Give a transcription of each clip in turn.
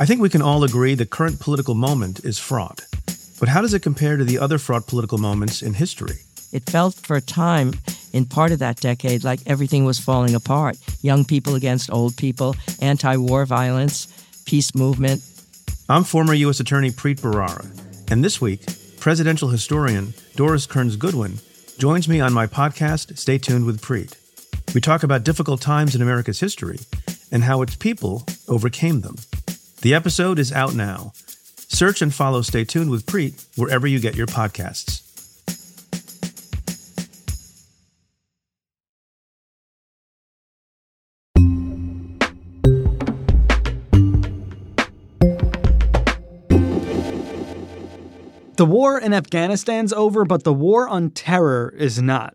I think we can all agree the current political moment is fraught. But how does it compare to the other fraught political moments in history? It felt for a time in part of that decade like everything was falling apart young people against old people, anti war violence, peace movement. I'm former U.S. Attorney Preet Bharara, and this week, presidential historian Doris Kearns Goodwin joins me on my podcast, Stay Tuned with Preet. We talk about difficult times in America's history and how its people overcame them. The episode is out now. Search and follow Stay Tuned with Preet wherever you get your podcasts. The war in Afghanistan's over, but the war on terror is not.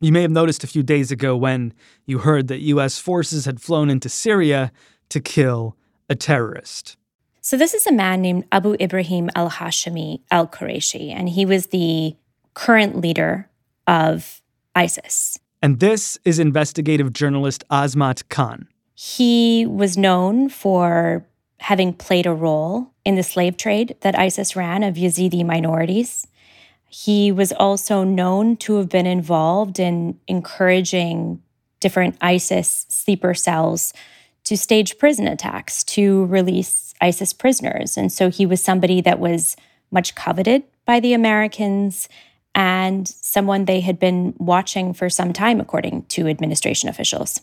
You may have noticed a few days ago when you heard that U.S. forces had flown into Syria to kill a terrorist. So, this is a man named Abu Ibrahim al Hashimi al Quraishi, and he was the current leader of ISIS. And this is investigative journalist Azmat Khan. He was known for having played a role in the slave trade that ISIS ran of Yazidi minorities. He was also known to have been involved in encouraging different ISIS sleeper cells to stage prison attacks to release ISIS prisoners. And so he was somebody that was much coveted by the Americans and someone they had been watching for some time, according to administration officials.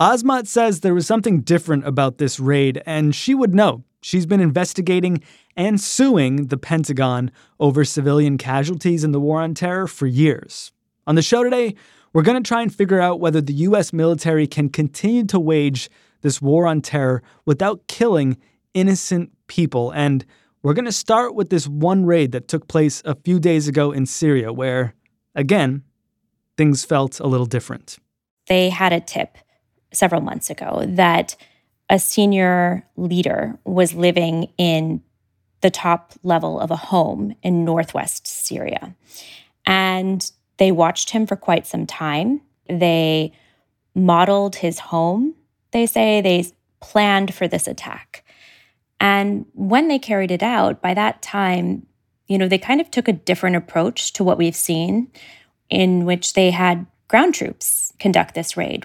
Azmat says there was something different about this raid, and she would know. She's been investigating and suing the Pentagon over civilian casualties in the war on terror for years. On the show today, we're going to try and figure out whether the U.S. military can continue to wage this war on terror without killing innocent people. And we're going to start with this one raid that took place a few days ago in Syria, where, again, things felt a little different. They had a tip several months ago that a senior leader was living in the top level of a home in northwest Syria. And they watched him for quite some time. They modeled his home they say they planned for this attack. And when they carried it out, by that time, you know, they kind of took a different approach to what we've seen, in which they had ground troops conduct this raid.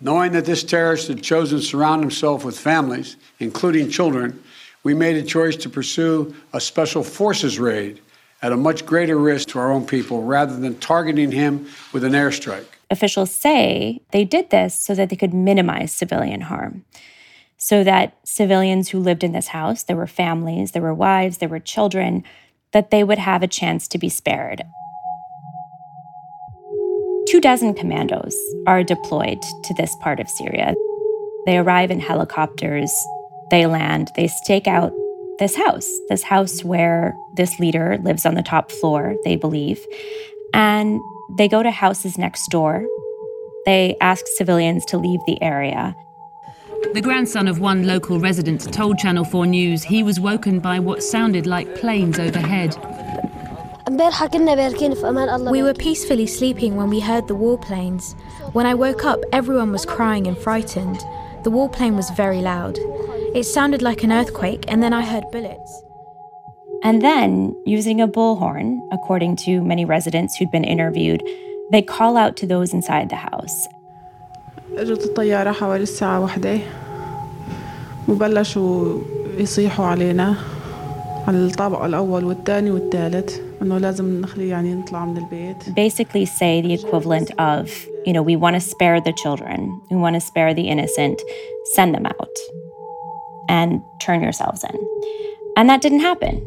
Knowing that this terrorist had chosen to surround himself with families, including children, we made a choice to pursue a special forces raid at a much greater risk to our own people rather than targeting him with an airstrike. Officials say they did this so that they could minimize civilian harm. So that civilians who lived in this house, there were families, there were wives, there were children, that they would have a chance to be spared. Two dozen commandos are deployed to this part of Syria. They arrive in helicopters, they land, they stake out this house, this house where this leader lives on the top floor, they believe. And they go to houses next door. They ask civilians to leave the area. The grandson of one local resident told Channel 4 News he was woken by what sounded like planes overhead. We were peacefully sleeping when we heard the warplanes. When I woke up, everyone was crying and frightened. The warplane was very loud. It sounded like an earthquake, and then I heard bullets. And then, using a bullhorn, according to many residents who'd been interviewed, they call out to those inside the house. اجت الطيارة حوالي الساعة واحدة وبلشوا يصيحوا علينا على الطابق الأول والثاني والثالث إنه لازم نخلي يعني نطلع من البيت. Basically say the equivalent of, you know, we want to spare the children, we want to spare the innocent, send them out and turn yourselves in. And that didn't happen.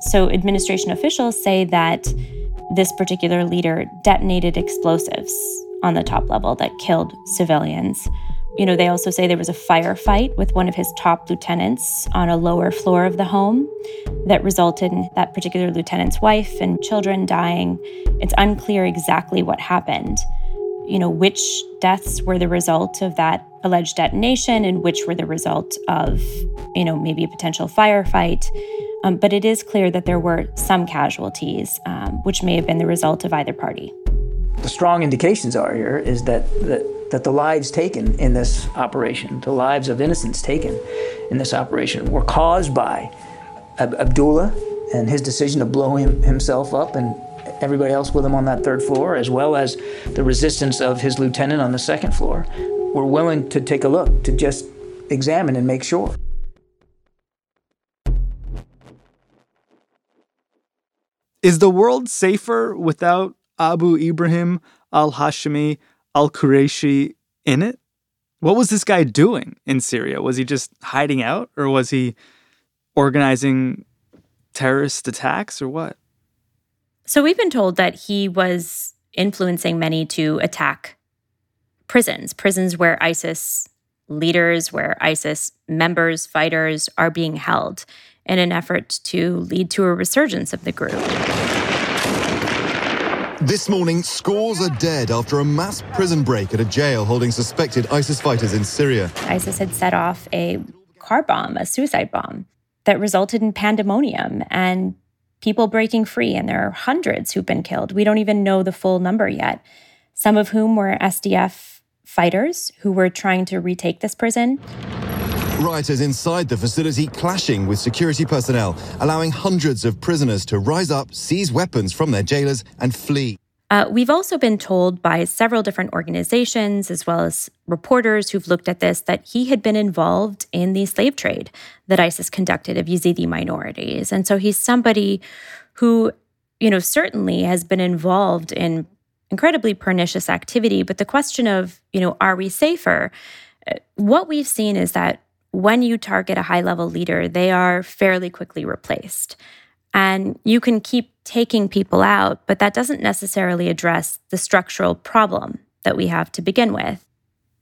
So, administration officials say that this particular leader detonated explosives on the top level that killed civilians. You know, they also say there was a firefight with one of his top lieutenants on a lower floor of the home that resulted in that particular lieutenant's wife and children dying. It's unclear exactly what happened. You know, which deaths were the result of that alleged detonation and which were the result of, you know, maybe a potential firefight. Um, but it is clear that there were some casualties, um, which may have been the result of either party. The strong indications are here is that, that that the lives taken in this operation, the lives of innocents taken in this operation, were caused by Ab- Abdullah and his decision to blow him, himself up and everybody else with him on that third floor, as well as the resistance of his lieutenant on the second floor, were willing to take a look, to just examine and make sure. Is the world safer without Abu Ibrahim al Hashimi al Quraishi in it? What was this guy doing in Syria? Was he just hiding out or was he organizing terrorist attacks or what? So we've been told that he was influencing many to attack prisons, prisons where ISIS leaders, where ISIS members, fighters are being held in an effort to lead to a resurgence of the group. This morning, scores are dead after a mass prison break at a jail holding suspected ISIS fighters in Syria. ISIS had set off a car bomb, a suicide bomb, that resulted in pandemonium and people breaking free. And there are hundreds who've been killed. We don't even know the full number yet, some of whom were SDF fighters who were trying to retake this prison. Rioters inside the facility clashing with security personnel, allowing hundreds of prisoners to rise up, seize weapons from their jailers, and flee. Uh, we've also been told by several different organizations, as well as reporters who've looked at this, that he had been involved in the slave trade that ISIS conducted of Yazidi minorities. And so he's somebody who, you know, certainly has been involved in incredibly pernicious activity. But the question of, you know, are we safer? Uh, what we've seen is that when you target a high level leader, they are fairly quickly replaced. And you can keep taking people out, but that doesn't necessarily address the structural problem that we have to begin with.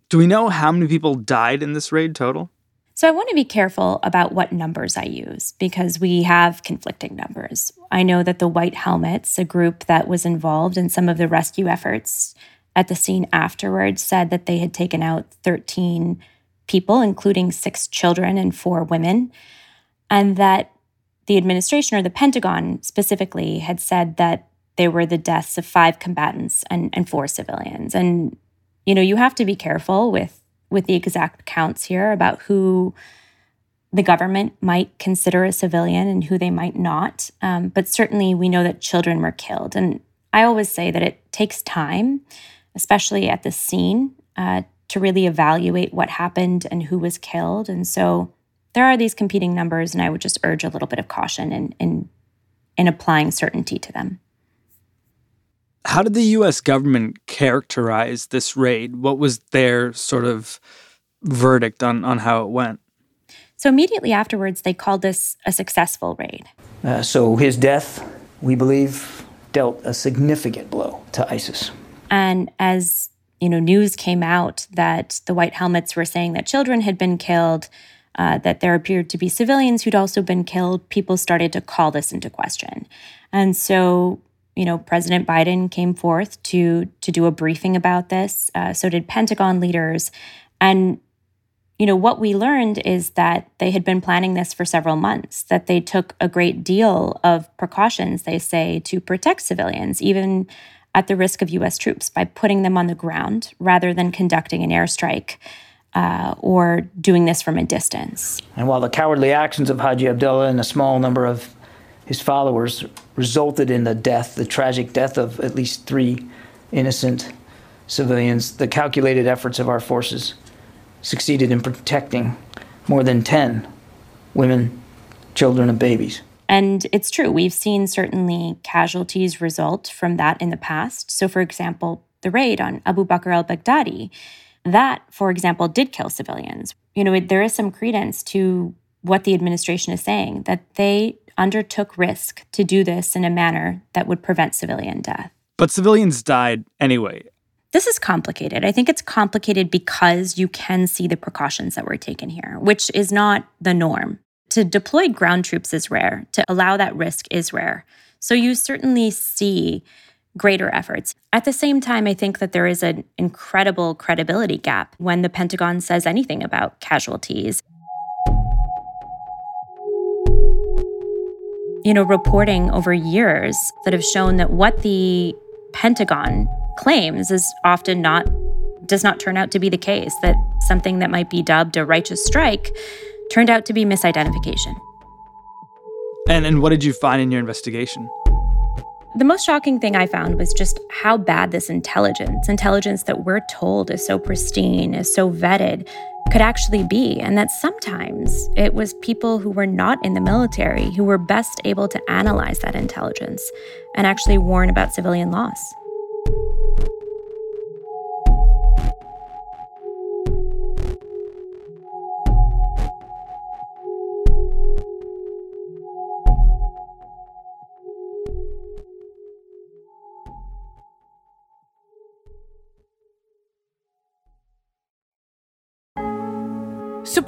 Do we know how many people died in this raid total? So I want to be careful about what numbers I use because we have conflicting numbers. I know that the White Helmets, a group that was involved in some of the rescue efforts at the scene afterwards, said that they had taken out 13 people, including six children and four women, and that the administration or the Pentagon specifically had said that they were the deaths of five combatants and, and four civilians. And, you know, you have to be careful with with the exact counts here about who the government might consider a civilian and who they might not. Um, but certainly we know that children were killed. And I always say that it takes time, especially at the scene, uh, to really evaluate what happened and who was killed. And so there are these competing numbers, and I would just urge a little bit of caution in, in, in applying certainty to them. How did the US government characterize this raid? What was their sort of verdict on, on how it went? So immediately afterwards, they called this a successful raid. Uh, so his death, we believe, dealt a significant blow to ISIS. And as you know, news came out that the White Helmets were saying that children had been killed, uh, that there appeared to be civilians who'd also been killed. People started to call this into question, and so you know, President Biden came forth to to do a briefing about this. Uh, so did Pentagon leaders, and you know what we learned is that they had been planning this for several months. That they took a great deal of precautions, they say, to protect civilians, even at the risk of U.S. troops by putting them on the ground rather than conducting an airstrike uh, or doing this from a distance. And while the cowardly actions of Haji Abdullah and a small number of his followers resulted in the death, the tragic death of at least three innocent civilians, the calculated efforts of our forces succeeded in protecting more than 10 women, children, and babies. And it's true, we've seen certainly casualties result from that in the past. So, for example, the raid on Abu Bakr al Baghdadi, that, for example, did kill civilians. You know, there is some credence to what the administration is saying that they undertook risk to do this in a manner that would prevent civilian death. But civilians died anyway. This is complicated. I think it's complicated because you can see the precautions that were taken here, which is not the norm. To deploy ground troops is rare, to allow that risk is rare. So you certainly see greater efforts. At the same time, I think that there is an incredible credibility gap when the Pentagon says anything about casualties. You know, reporting over years that have shown that what the Pentagon claims is often not does not turn out to be the case that something that might be dubbed a righteous strike turned out to be misidentification. And and what did you find in your investigation? The most shocking thing I found was just how bad this intelligence, intelligence that we're told is so pristine, is so vetted, could actually be. And that sometimes it was people who were not in the military who were best able to analyze that intelligence and actually warn about civilian loss.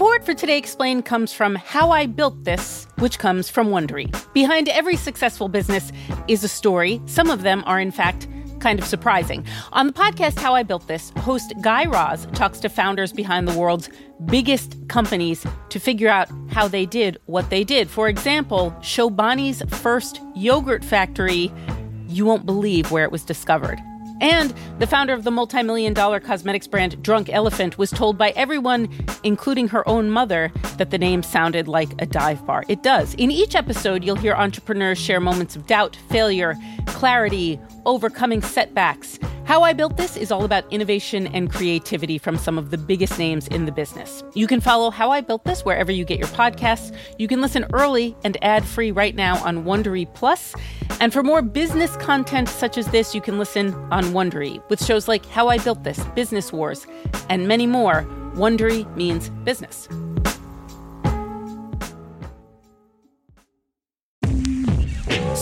Support for Today Explained comes from How I Built This, which comes from Wondery. Behind every successful business is a story. Some of them are, in fact, kind of surprising. On the podcast How I Built This, host Guy Raz talks to founders behind the world's biggest companies to figure out how they did what they did. For example, Chobani's first yogurt factory, you won't believe where it was discovered. And the founder of the multi million dollar cosmetics brand Drunk Elephant was told by everyone, including her own mother, that the name sounded like a dive bar. It does. In each episode, you'll hear entrepreneurs share moments of doubt, failure, clarity, overcoming setbacks. How I Built This is all about innovation and creativity from some of the biggest names in the business. You can follow How I Built This wherever you get your podcasts. You can listen early and ad free right now on Wondery Plus. And for more business content such as this, you can listen on Wondery with shows like How I Built This, Business Wars, and many more. Wondery means business.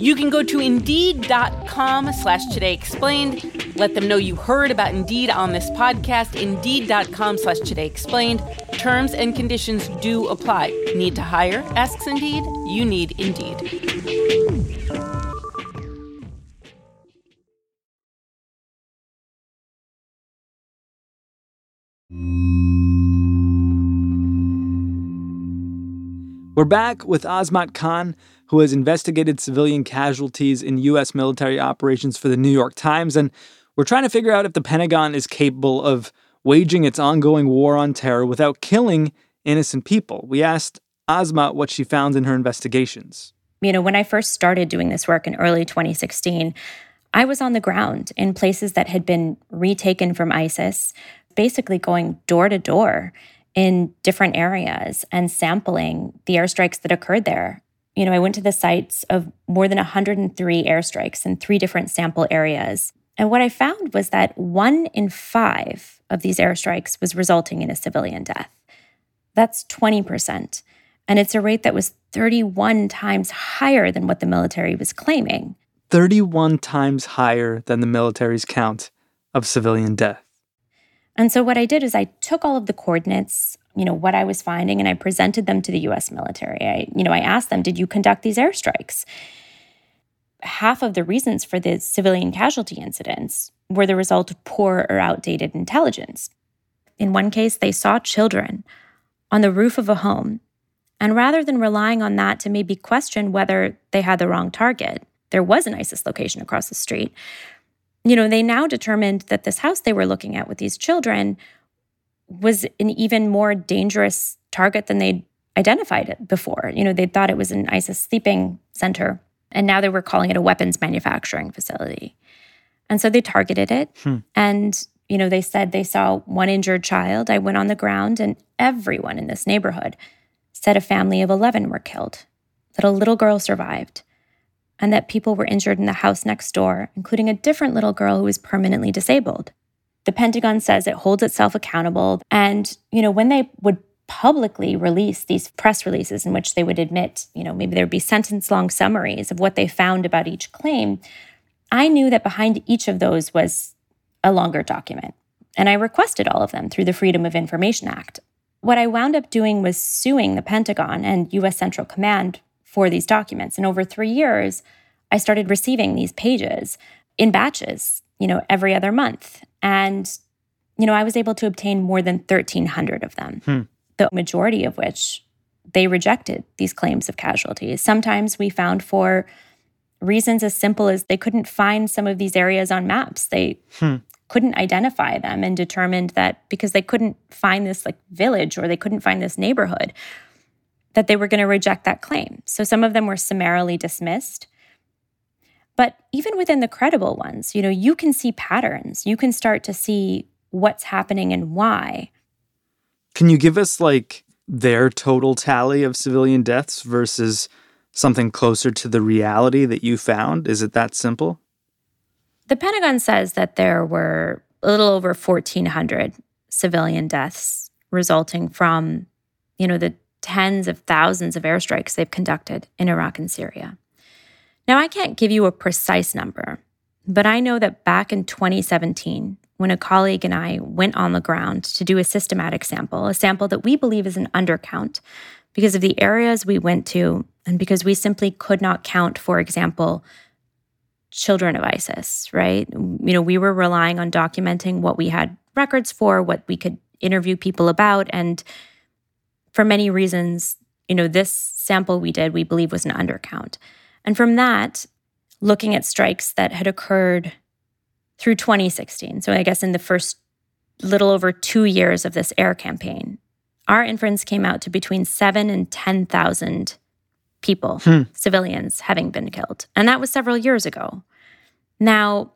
You can go to Indeed.com slash Today Explained. Let them know you heard about Indeed on this podcast. Indeed.com slash Today Explained. Terms and conditions do apply. Need to hire? Asks Indeed. You need Indeed. We're back with Azmat Khan, who has investigated civilian casualties in U.S. military operations for the New York Times. And we're trying to figure out if the Pentagon is capable of waging its ongoing war on terror without killing innocent people. We asked Azmat what she found in her investigations. You know, when I first started doing this work in early 2016, I was on the ground in places that had been retaken from ISIS, basically going door to door in different areas and sampling the airstrikes that occurred there. You know, I went to the sites of more than 103 airstrikes in three different sample areas. And what I found was that one in five of these airstrikes was resulting in a civilian death. That's 20%. And it's a rate that was 31 times higher than what the military was claiming. 31 times higher than the military's count of civilian death. And so what I did is I took all of the coordinates, you know, what I was finding and I presented them to the US military. I, you know, I asked them, "Did you conduct these airstrikes?" Half of the reasons for the civilian casualty incidents were the result of poor or outdated intelligence. In one case, they saw children on the roof of a home, and rather than relying on that to maybe question whether they had the wrong target, there was an ISIS location across the street. You know, they now determined that this house they were looking at with these children was an even more dangerous target than they'd identified it before. You know, they thought it was an ISIS sleeping center, and now they were calling it a weapons manufacturing facility. And so they targeted it. Hmm. And, you know, they said they saw one injured child. I went on the ground, and everyone in this neighborhood said a family of 11 were killed, that a little girl survived, and that people were injured in the house next door, including a different little girl who was permanently disabled. The Pentagon says it holds itself accountable. And, you know, when they would publicly release these press releases in which they would admit, you know, maybe there would be sentence long summaries of what they found about each claim, I knew that behind each of those was a longer document. And I requested all of them through the Freedom of Information Act. What I wound up doing was suing the Pentagon and US Central Command for these documents. And over three years, I started receiving these pages in batches, you know, every other month. And, you know, I was able to obtain more than 1,300 of them. Hmm the majority of which they rejected these claims of casualties. Sometimes we found for reasons as simple as they couldn't find some of these areas on maps. They hmm. couldn't identify them and determined that because they couldn't find this like village or they couldn't find this neighborhood that they were going to reject that claim. So some of them were summarily dismissed. But even within the credible ones, you know, you can see patterns. You can start to see what's happening and why. Can you give us like their total tally of civilian deaths versus something closer to the reality that you found? Is it that simple? The Pentagon says that there were a little over 1,400 civilian deaths resulting from, you know, the tens of thousands of airstrikes they've conducted in Iraq and Syria. Now, I can't give you a precise number, but I know that back in 2017, when a colleague and I went on the ground to do a systematic sample, a sample that we believe is an undercount because of the areas we went to and because we simply could not count, for example, children of ISIS, right? You know, we were relying on documenting what we had records for, what we could interview people about. And for many reasons, you know, this sample we did, we believe was an undercount. And from that, looking at strikes that had occurred through 2016. So I guess in the first little over two years of this air campaign, our inference came out to between seven and 10,000 people, hmm. civilians, having been killed. And that was several years ago. Now,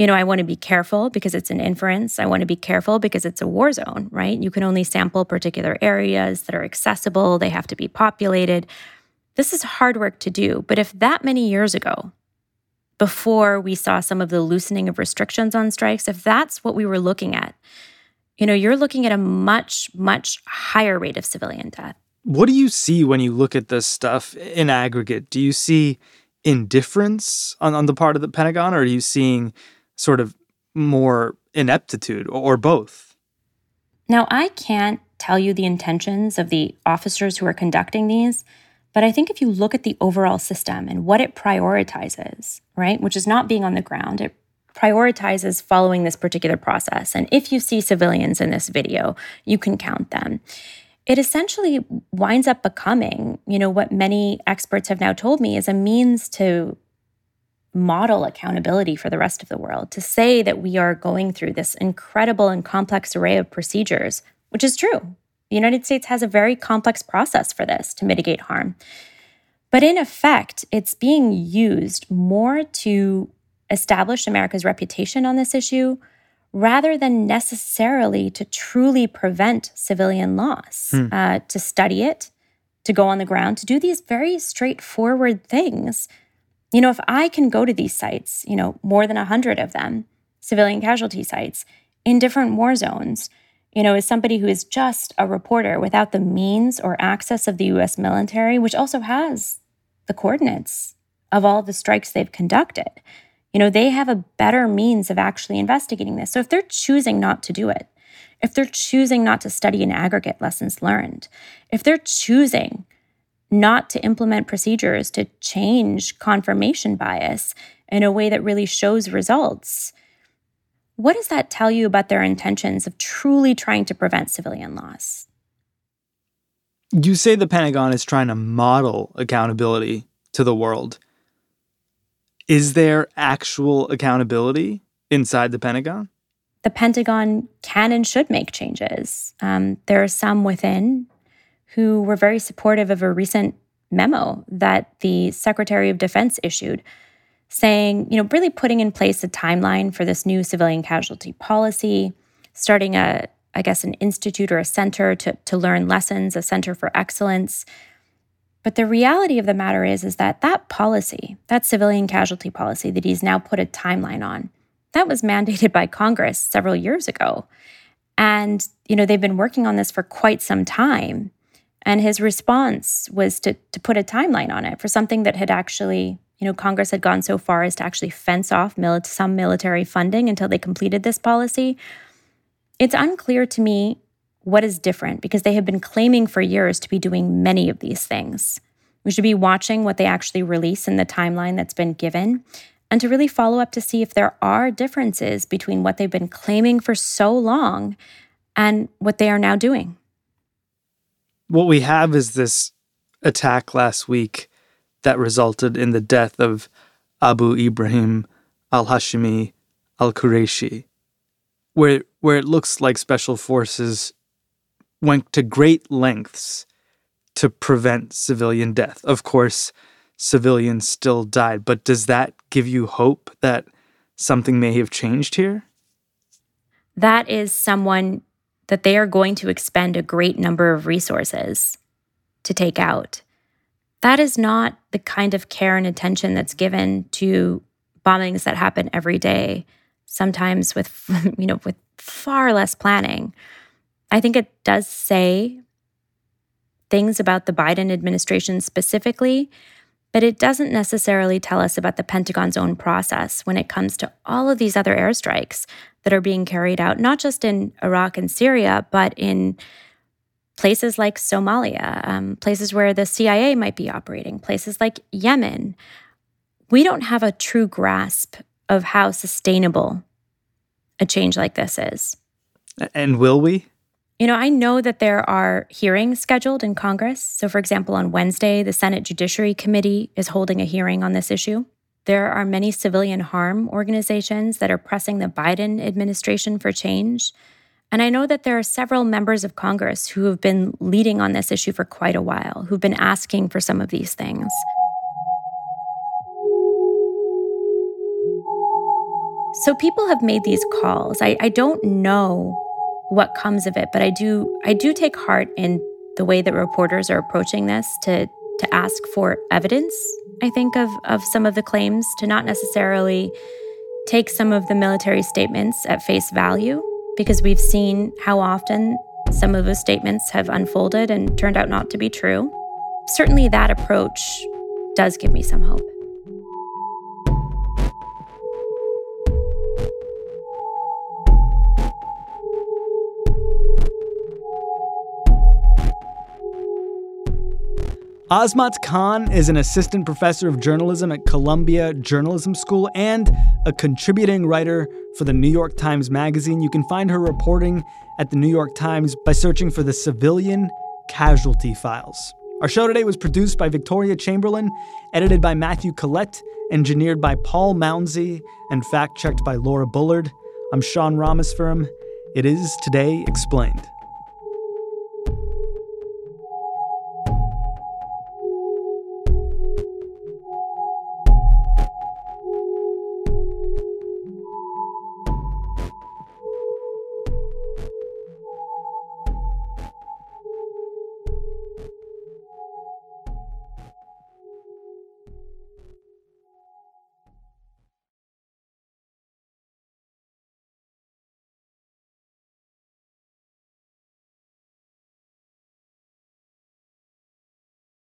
you know, I want to be careful because it's an inference. I want to be careful because it's a war zone, right? You can only sample particular areas that are accessible, they have to be populated. This is hard work to do. But if that many years ago, before we saw some of the loosening of restrictions on strikes, if that's what we were looking at, you know, you're looking at a much, much higher rate of civilian death. What do you see when you look at this stuff in aggregate? Do you see indifference on, on the part of the Pentagon, or are you seeing sort of more ineptitude or both? Now, I can't tell you the intentions of the officers who are conducting these. But I think if you look at the overall system and what it prioritizes, right, which is not being on the ground, it prioritizes following this particular process. And if you see civilians in this video, you can count them. It essentially winds up becoming, you know, what many experts have now told me is a means to model accountability for the rest of the world, to say that we are going through this incredible and complex array of procedures, which is true. The United States has a very complex process for this to mitigate harm. But in effect, it's being used more to establish America's reputation on this issue rather than necessarily to truly prevent civilian loss, hmm. uh, to study it, to go on the ground, to do these very straightforward things. You know, if I can go to these sites, you know, more than 100 of them, civilian casualty sites in different war zones, you know, as somebody who is just a reporter without the means or access of the US military, which also has the coordinates of all the strikes they've conducted. You know, they have a better means of actually investigating this. So if they're choosing not to do it, if they're choosing not to study and aggregate lessons learned, if they're choosing not to implement procedures to change confirmation bias in a way that really shows results, what does that tell you about their intentions of truly trying to prevent civilian loss? You say the Pentagon is trying to model accountability to the world. Is there actual accountability inside the Pentagon? The Pentagon can and should make changes. Um, there are some within who were very supportive of a recent memo that the Secretary of Defense issued saying, you know, really putting in place a timeline for this new civilian casualty policy, starting a, I guess, an institute or a center to, to learn lessons, a center for excellence. But the reality of the matter is, is that that policy, that civilian casualty policy that he's now put a timeline on, that was mandated by Congress several years ago. And, you know, they've been working on this for quite some time. And his response was to, to put a timeline on it for something that had actually, you know, Congress had gone so far as to actually fence off mili- some military funding until they completed this policy. It's unclear to me what is different because they have been claiming for years to be doing many of these things. We should be watching what they actually release in the timeline that's been given and to really follow up to see if there are differences between what they've been claiming for so long and what they are now doing. What we have is this attack last week that resulted in the death of Abu Ibrahim al Hashimi al Quraishi, where, where it looks like special forces went to great lengths to prevent civilian death. Of course, civilians still died, but does that give you hope that something may have changed here? That is someone that they are going to expend a great number of resources to take out. That is not the kind of care and attention that's given to bombings that happen every day, sometimes with you know with far less planning. I think it does say things about the Biden administration specifically, but it doesn't necessarily tell us about the Pentagon's own process when it comes to all of these other airstrikes that are being carried out, not just in Iraq and Syria, but in places like Somalia, um, places where the CIA might be operating, places like Yemen. We don't have a true grasp of how sustainable a change like this is. And will we? You know, I know that there are hearings scheduled in Congress. So, for example, on Wednesday, the Senate Judiciary Committee is holding a hearing on this issue. There are many civilian harm organizations that are pressing the Biden administration for change. And I know that there are several members of Congress who have been leading on this issue for quite a while, who've been asking for some of these things. So people have made these calls. I, I don't know what comes of it. But I do I do take heart in the way that reporters are approaching this to to ask for evidence, I think, of, of some of the claims, to not necessarily take some of the military statements at face value, because we've seen how often some of those statements have unfolded and turned out not to be true. Certainly, that approach does give me some hope. Azmat Khan is an assistant professor of journalism at Columbia Journalism School and a contributing writer for the New York Times Magazine. You can find her reporting at the New York Times by searching for the Civilian Casualty Files. Our show today was produced by Victoria Chamberlin, edited by Matthew Collette, engineered by Paul Mounsey, and fact checked by Laura Bullard. I'm Sean Rameswaram. It is Today Explained.